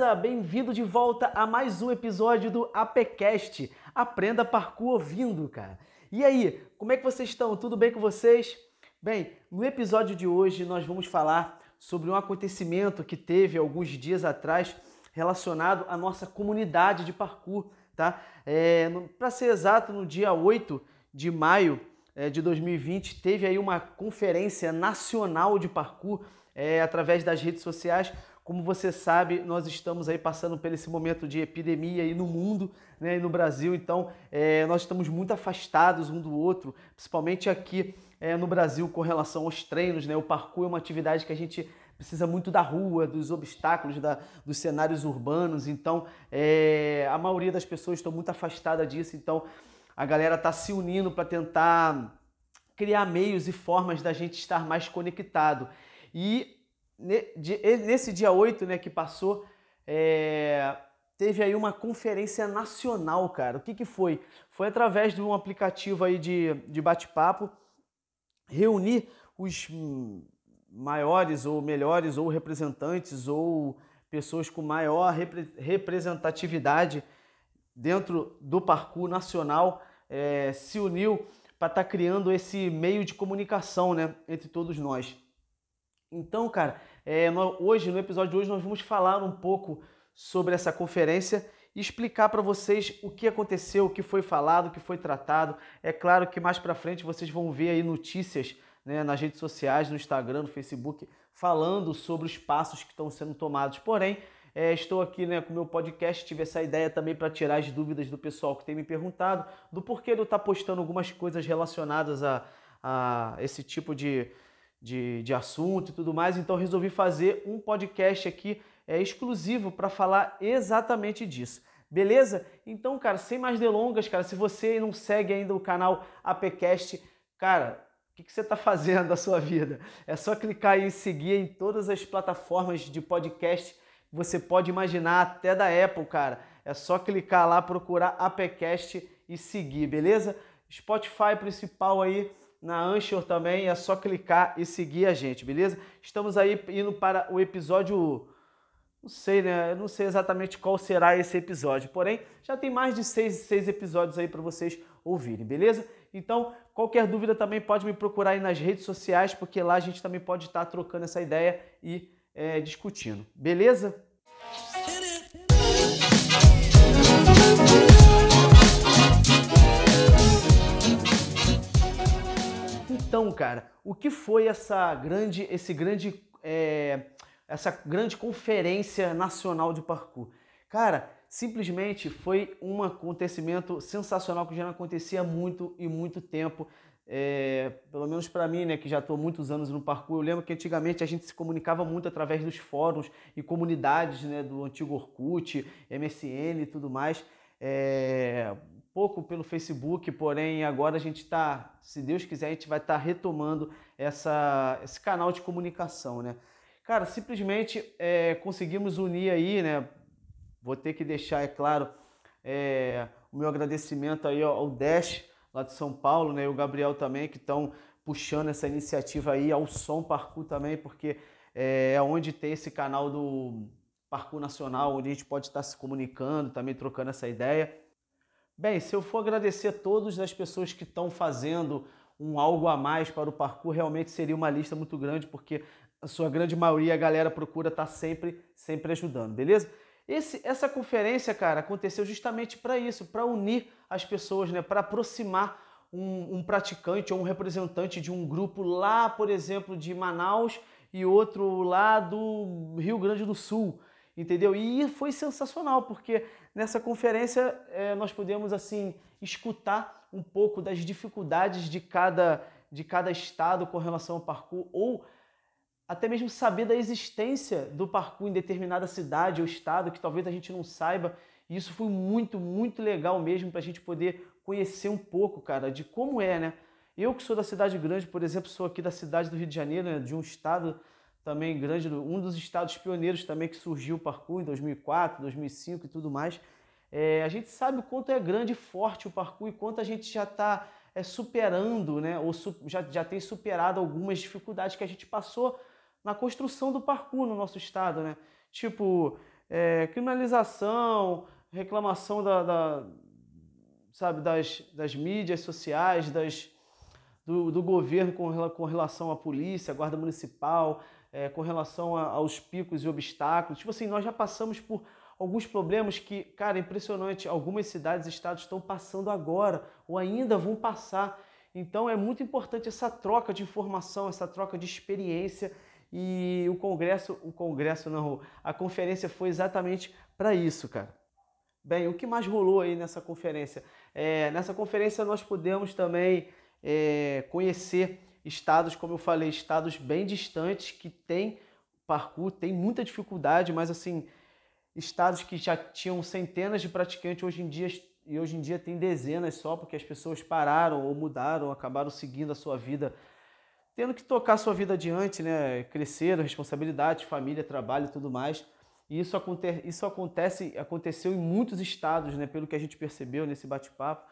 Beleza? Bem-vindo de volta a mais um episódio do APCast. Aprenda parkour ouvindo, cara. E aí, como é que vocês estão? Tudo bem com vocês? Bem, no episódio de hoje nós vamos falar sobre um acontecimento que teve alguns dias atrás relacionado à nossa comunidade de parkour, tá? É, Para ser exato, no dia 8 de maio é, de 2020, teve aí uma conferência nacional de parkour é, através das redes sociais. Como você sabe, nós estamos aí passando por esse momento de epidemia aí no mundo né, e no Brasil, então é, nós estamos muito afastados um do outro, principalmente aqui é, no Brasil com relação aos treinos. Né? O parkour é uma atividade que a gente precisa muito da rua, dos obstáculos, da, dos cenários urbanos, então é, a maioria das pessoas estão muito afastada disso, então a galera está se unindo para tentar criar meios e formas da gente estar mais conectado. E nesse dia 8 né, que passou, é, teve aí uma conferência nacional, cara. O que, que foi? Foi através de um aplicativo aí de, de bate-papo, reunir os maiores ou melhores ou representantes ou pessoas com maior repre representatividade dentro do parkour nacional é, se uniu para estar tá criando esse meio de comunicação né, entre todos nós. Então, cara, é, nós, hoje, no episódio de hoje, nós vamos falar um pouco sobre essa conferência e explicar para vocês o que aconteceu, o que foi falado, o que foi tratado. É claro que mais para frente vocês vão ver aí notícias né, nas redes sociais, no Instagram, no Facebook, falando sobre os passos que estão sendo tomados. Porém, é, estou aqui né, com o meu podcast, tive essa ideia também para tirar as dúvidas do pessoal que tem me perguntado do porquê eu estar tá postando algumas coisas relacionadas a, a esse tipo de, de, de assunto e tudo mais. Então resolvi fazer um podcast aqui é, exclusivo para falar exatamente disso. Beleza? Então, cara, sem mais delongas, cara, se você não segue ainda o canal APcast, cara, o que, que você está fazendo da sua vida? É só clicar em seguir em todas as plataformas de podcast você pode imaginar até da Apple, cara. É só clicar lá, procurar APCast e seguir, beleza? Spotify principal aí, na Anchor também, é só clicar e seguir a gente, beleza? Estamos aí indo para o episódio. Não sei, né? Eu não sei exatamente qual será esse episódio, porém já tem mais de seis, seis episódios aí para vocês ouvirem, beleza? Então, qualquer dúvida também pode me procurar aí nas redes sociais, porque lá a gente também pode estar trocando essa ideia e é, discutindo. Beleza? Então, cara, o que foi essa grande, esse grande, é, essa grande conferência nacional de parkour? Cara, simplesmente foi um acontecimento sensacional que já não acontecia há muito e muito tempo é, pelo menos para mim, né, que já estou muitos anos no parkour, eu lembro que antigamente a gente se comunicava muito através dos fóruns e comunidades né, do antigo Orkut, MSN e tudo mais. É, pouco pelo Facebook, porém agora a gente está, se Deus quiser, a gente vai estar tá retomando essa, esse canal de comunicação, né? Cara, simplesmente é, conseguimos unir aí, né? Vou ter que deixar, é claro, é, o meu agradecimento aí ao Dash, lá de São Paulo, né? E o Gabriel também, que estão puxando essa iniciativa aí ao Som Parkour também, porque é, é onde tem esse canal do Parkour Nacional, onde a gente pode estar se comunicando, também trocando essa ideia. Bem, se eu for agradecer a todas as pessoas que estão fazendo um algo a mais para o parkour, realmente seria uma lista muito grande, porque a sua grande maioria a galera procura estar sempre, sempre ajudando, beleza? Esse, essa conferência, cara, aconteceu justamente para isso, para unir as pessoas, né? para aproximar um, um, praticante ou um representante de um grupo lá, por exemplo, de Manaus e outro lá do Rio Grande do Sul, entendeu? E foi sensacional, porque nessa conferência é, nós pudemos assim escutar um pouco das dificuldades de cada, de cada estado com relação ao parkour ou até mesmo saber da existência do parkour em determinada cidade ou estado que talvez a gente não saiba. E isso foi muito, muito legal mesmo para a gente poder conhecer um pouco, cara, de como é, né? Eu que sou da cidade grande, por exemplo, sou aqui da cidade do Rio de Janeiro, né, de um estado também grande, um dos estados pioneiros também que surgiu o parkour em 2004, 2005 e tudo mais. É, a gente sabe o quanto é grande e forte o parkour e quanto a gente já está é, superando, né, ou su já, já tem superado algumas dificuldades que a gente passou na construção do parkour no nosso estado, né? Tipo, é, criminalização, reclamação da, da, sabe, das, das mídias sociais, das, do, do governo com, com relação à polícia, à guarda municipal, é, com relação a, aos picos e obstáculos. Tipo assim, nós já passamos por alguns problemas que, cara, é impressionante, algumas cidades e estados estão passando agora ou ainda vão passar. Então é muito importante essa troca de informação, essa troca de experiência e o congresso, o congresso não, a conferência foi exatamente para isso, cara. Bem, o que mais rolou aí nessa conferência? É, nessa conferência nós pudemos também é, conhecer estados, como eu falei, estados bem distantes que têm parkour, tem muita dificuldade, mas assim, estados que já tinham centenas de praticantes hoje em dia e hoje em dia tem dezenas só porque as pessoas pararam ou mudaram, acabaram seguindo a sua vida, tendo que tocar a sua vida adiante, né? Cresceram, responsabilidade, família, trabalho e tudo mais. E isso, aconte isso acontece, aconteceu em muitos estados, né? Pelo que a gente percebeu nesse bate-papo,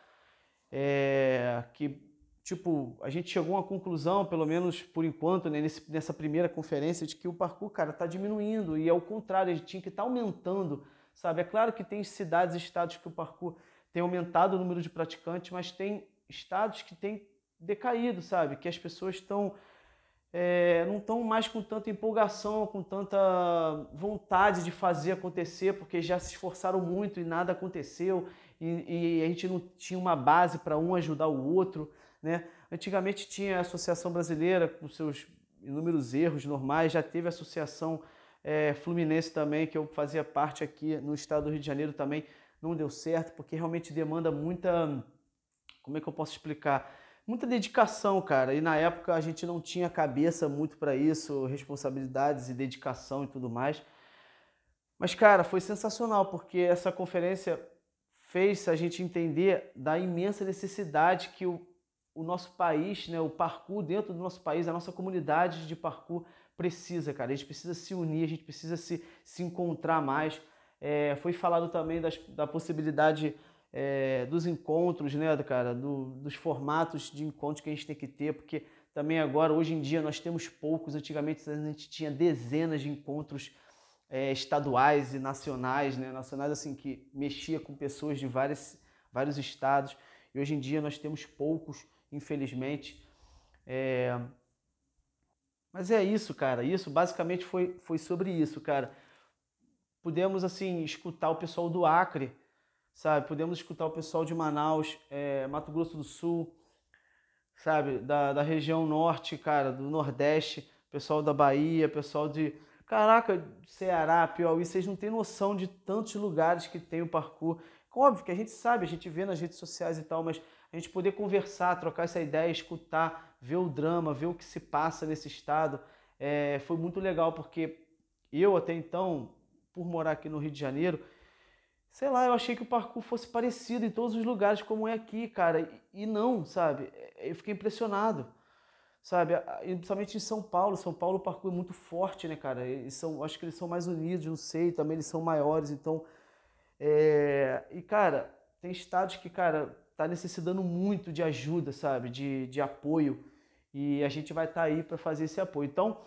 é, que tipo, a gente chegou a uma conclusão, pelo menos por enquanto, né, nesse, nessa primeira conferência, de que o parkour, cara, está diminuindo e é o contrário, a gente tinha que estar tá aumentando, sabe? É claro que tem cidades e estados que o parkour tem aumentado o número de praticantes, mas tem estados que têm decaído, sabe? Que as pessoas estão é, não estão mais com tanta empolgação, com tanta vontade de fazer acontecer, porque já se esforçaram muito e nada aconteceu, e, e a gente não tinha uma base para um ajudar o outro. Né? Antigamente tinha a Associação Brasileira com seus inúmeros erros normais, já teve a Associação é, Fluminense também, que eu fazia parte aqui no estado do Rio de Janeiro também, não deu certo, porque realmente demanda muita. Como é que eu posso explicar? Muita dedicação, cara. E na época a gente não tinha cabeça muito para isso, responsabilidades e dedicação e tudo mais. Mas, cara, foi sensacional, porque essa conferência fez a gente entender da imensa necessidade que o o nosso país, né, o parkour dentro do nosso país, a nossa comunidade de parkour precisa, cara. A gente precisa se unir, a gente precisa se, se encontrar mais. É, foi falado também das, da possibilidade é, dos encontros, né, cara, do, dos formatos de encontros que a gente tem que ter, porque também agora, hoje em dia, nós temos poucos. Antigamente a gente tinha dezenas de encontros é, estaduais e nacionais, né, nacionais assim que mexia com pessoas de várias, vários estados. E hoje em dia nós temos poucos infelizmente. É... Mas é isso, cara. Isso basicamente foi, foi sobre isso, cara. Pudemos, assim, escutar o pessoal do Acre, sabe? Pudemos escutar o pessoal de Manaus, é, Mato Grosso do Sul, sabe? Da, da região norte, cara, do Nordeste, pessoal da Bahia, pessoal de. Caraca, Ceará, Piauí, vocês não têm noção de tantos lugares que tem o parkour. Óbvio que a gente sabe, a gente vê nas redes sociais e tal, mas a gente poder conversar, trocar essa ideia, escutar, ver o drama, ver o que se passa nesse estado, é, foi muito legal, porque eu até então, por morar aqui no Rio de Janeiro, sei lá, eu achei que o parkour fosse parecido em todos os lugares como é aqui, cara, e não, sabe? Eu fiquei impressionado, sabe? Principalmente em São Paulo, São Paulo o parkour é muito forte, né, cara? Eles são, acho que eles são mais unidos, não sei, também eles são maiores, então... É... E, cara, tem estados que, cara, está necessitando muito de ajuda, sabe? De, de apoio. E a gente vai estar tá aí para fazer esse apoio. Então,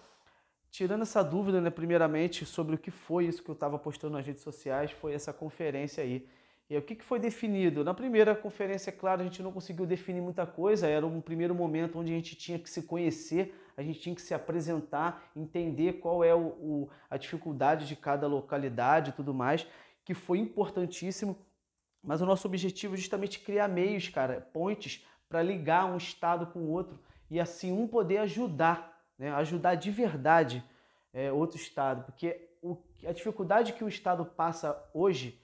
tirando essa dúvida, né, primeiramente, sobre o que foi isso que eu estava postando nas redes sociais, foi essa conferência aí. E o que, que foi definido? Na primeira conferência, claro, a gente não conseguiu definir muita coisa, era um primeiro momento onde a gente tinha que se conhecer, a gente tinha que se apresentar, entender qual é o, o a dificuldade de cada localidade e tudo mais, que foi importantíssimo mas o nosso objetivo é justamente criar meios, cara, pontes para ligar um estado com o outro e assim um poder ajudar, né, ajudar de verdade é, outro estado, porque o, a dificuldade que o estado passa hoje,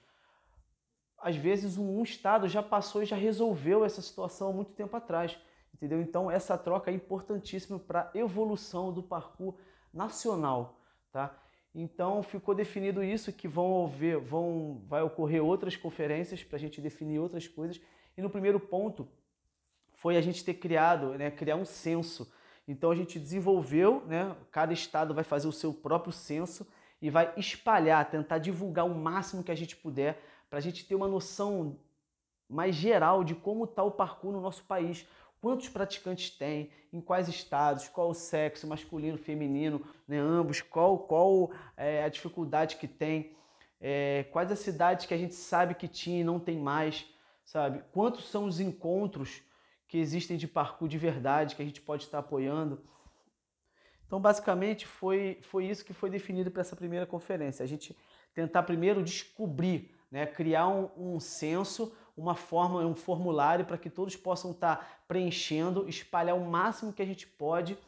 às vezes um, um estado já passou e já resolveu essa situação há muito tempo atrás, entendeu? Então essa troca é importantíssima para a evolução do parkour nacional, tá? Então ficou definido isso que vão haver, vão, vai ocorrer outras conferências para a gente definir outras coisas. E no primeiro ponto foi a gente ter criado, né, criar um censo. Então a gente desenvolveu, né, cada estado vai fazer o seu próprio censo e vai espalhar, tentar divulgar o máximo que a gente puder para a gente ter uma noção mais geral de como está o parkour no nosso país, Quantos praticantes tem? Em quais estados? Qual o sexo, masculino, feminino, né? ambos? Qual, qual é, a dificuldade que tem? É, quais as cidades que a gente sabe que tinha e não tem mais? Sabe? Quantos são os encontros que existem de parkour de verdade que a gente pode estar apoiando? Então, basicamente, foi, foi isso que foi definido para essa primeira conferência. A gente tentar primeiro descobrir, né, criar um, um censo, uma forma, um formulário para que todos possam estar tá preenchendo, espalhar o máximo que a gente pode,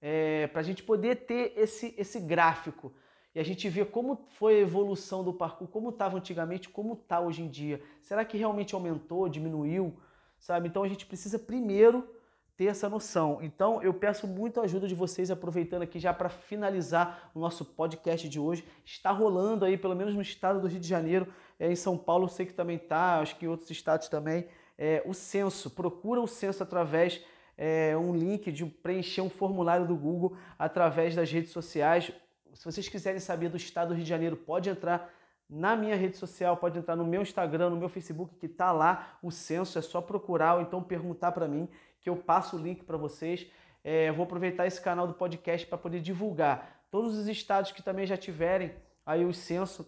é, para a gente poder ter esse, esse gráfico e a gente ver como foi a evolução do parkour, como estava antigamente, como está hoje em dia. Será que realmente aumentou, diminuiu, sabe? Então a gente precisa primeiro ter essa noção. Então eu peço muito a ajuda de vocês, aproveitando aqui já para finalizar o nosso podcast de hoje. Está rolando aí, pelo menos no estado do Rio de Janeiro, é, em São Paulo eu sei que também está, acho que em outros estados também, é, o censo. Procura o censo através é, um link de preencher um formulário do Google através das redes sociais. Se vocês quiserem saber do estado do Rio de Janeiro, pode entrar na minha rede social, pode entrar no meu Instagram, no meu Facebook, que está lá o censo, é só procurar ou então perguntar para mim, que eu passo o link para vocês. É, vou aproveitar esse canal do podcast para poder divulgar todos os estados que também já tiverem aí o censo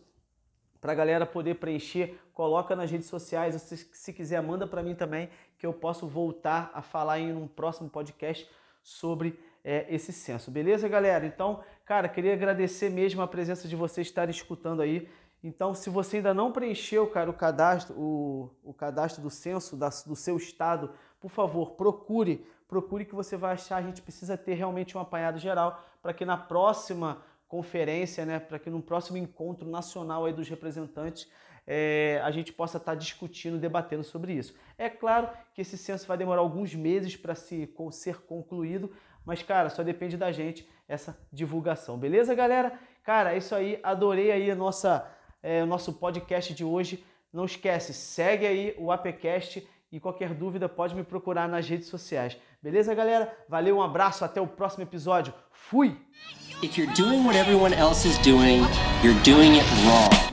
para a galera poder preencher, coloca nas redes sociais, se, se quiser manda para mim também, que eu posso voltar a falar em um próximo podcast sobre é, esse censo. Beleza, galera? Então, cara, queria agradecer mesmo a presença de vocês estarem escutando aí. Então, se você ainda não preencheu, cara, o cadastro, o, o cadastro do censo da, do seu estado, por favor, procure, procure que você vai achar. A gente precisa ter realmente um apanhado geral para que na próxima conferência, né, para que no próximo encontro nacional aí dos representantes é, a gente possa estar tá discutindo, debatendo sobre isso. É claro que esse censo vai demorar alguns meses para se, ser concluído, mas cara, só depende da gente essa divulgação, beleza, galera? Cara, é isso aí. Adorei aí a nossa, é, o nosso podcast de hoje. Não esquece, segue aí o APcast e qualquer dúvida pode me procurar nas redes sociais. Beleza, galera? Valeu, um abraço, até o próximo episódio. Fui! If you're doing what everyone else is doing, you're doing it wrong.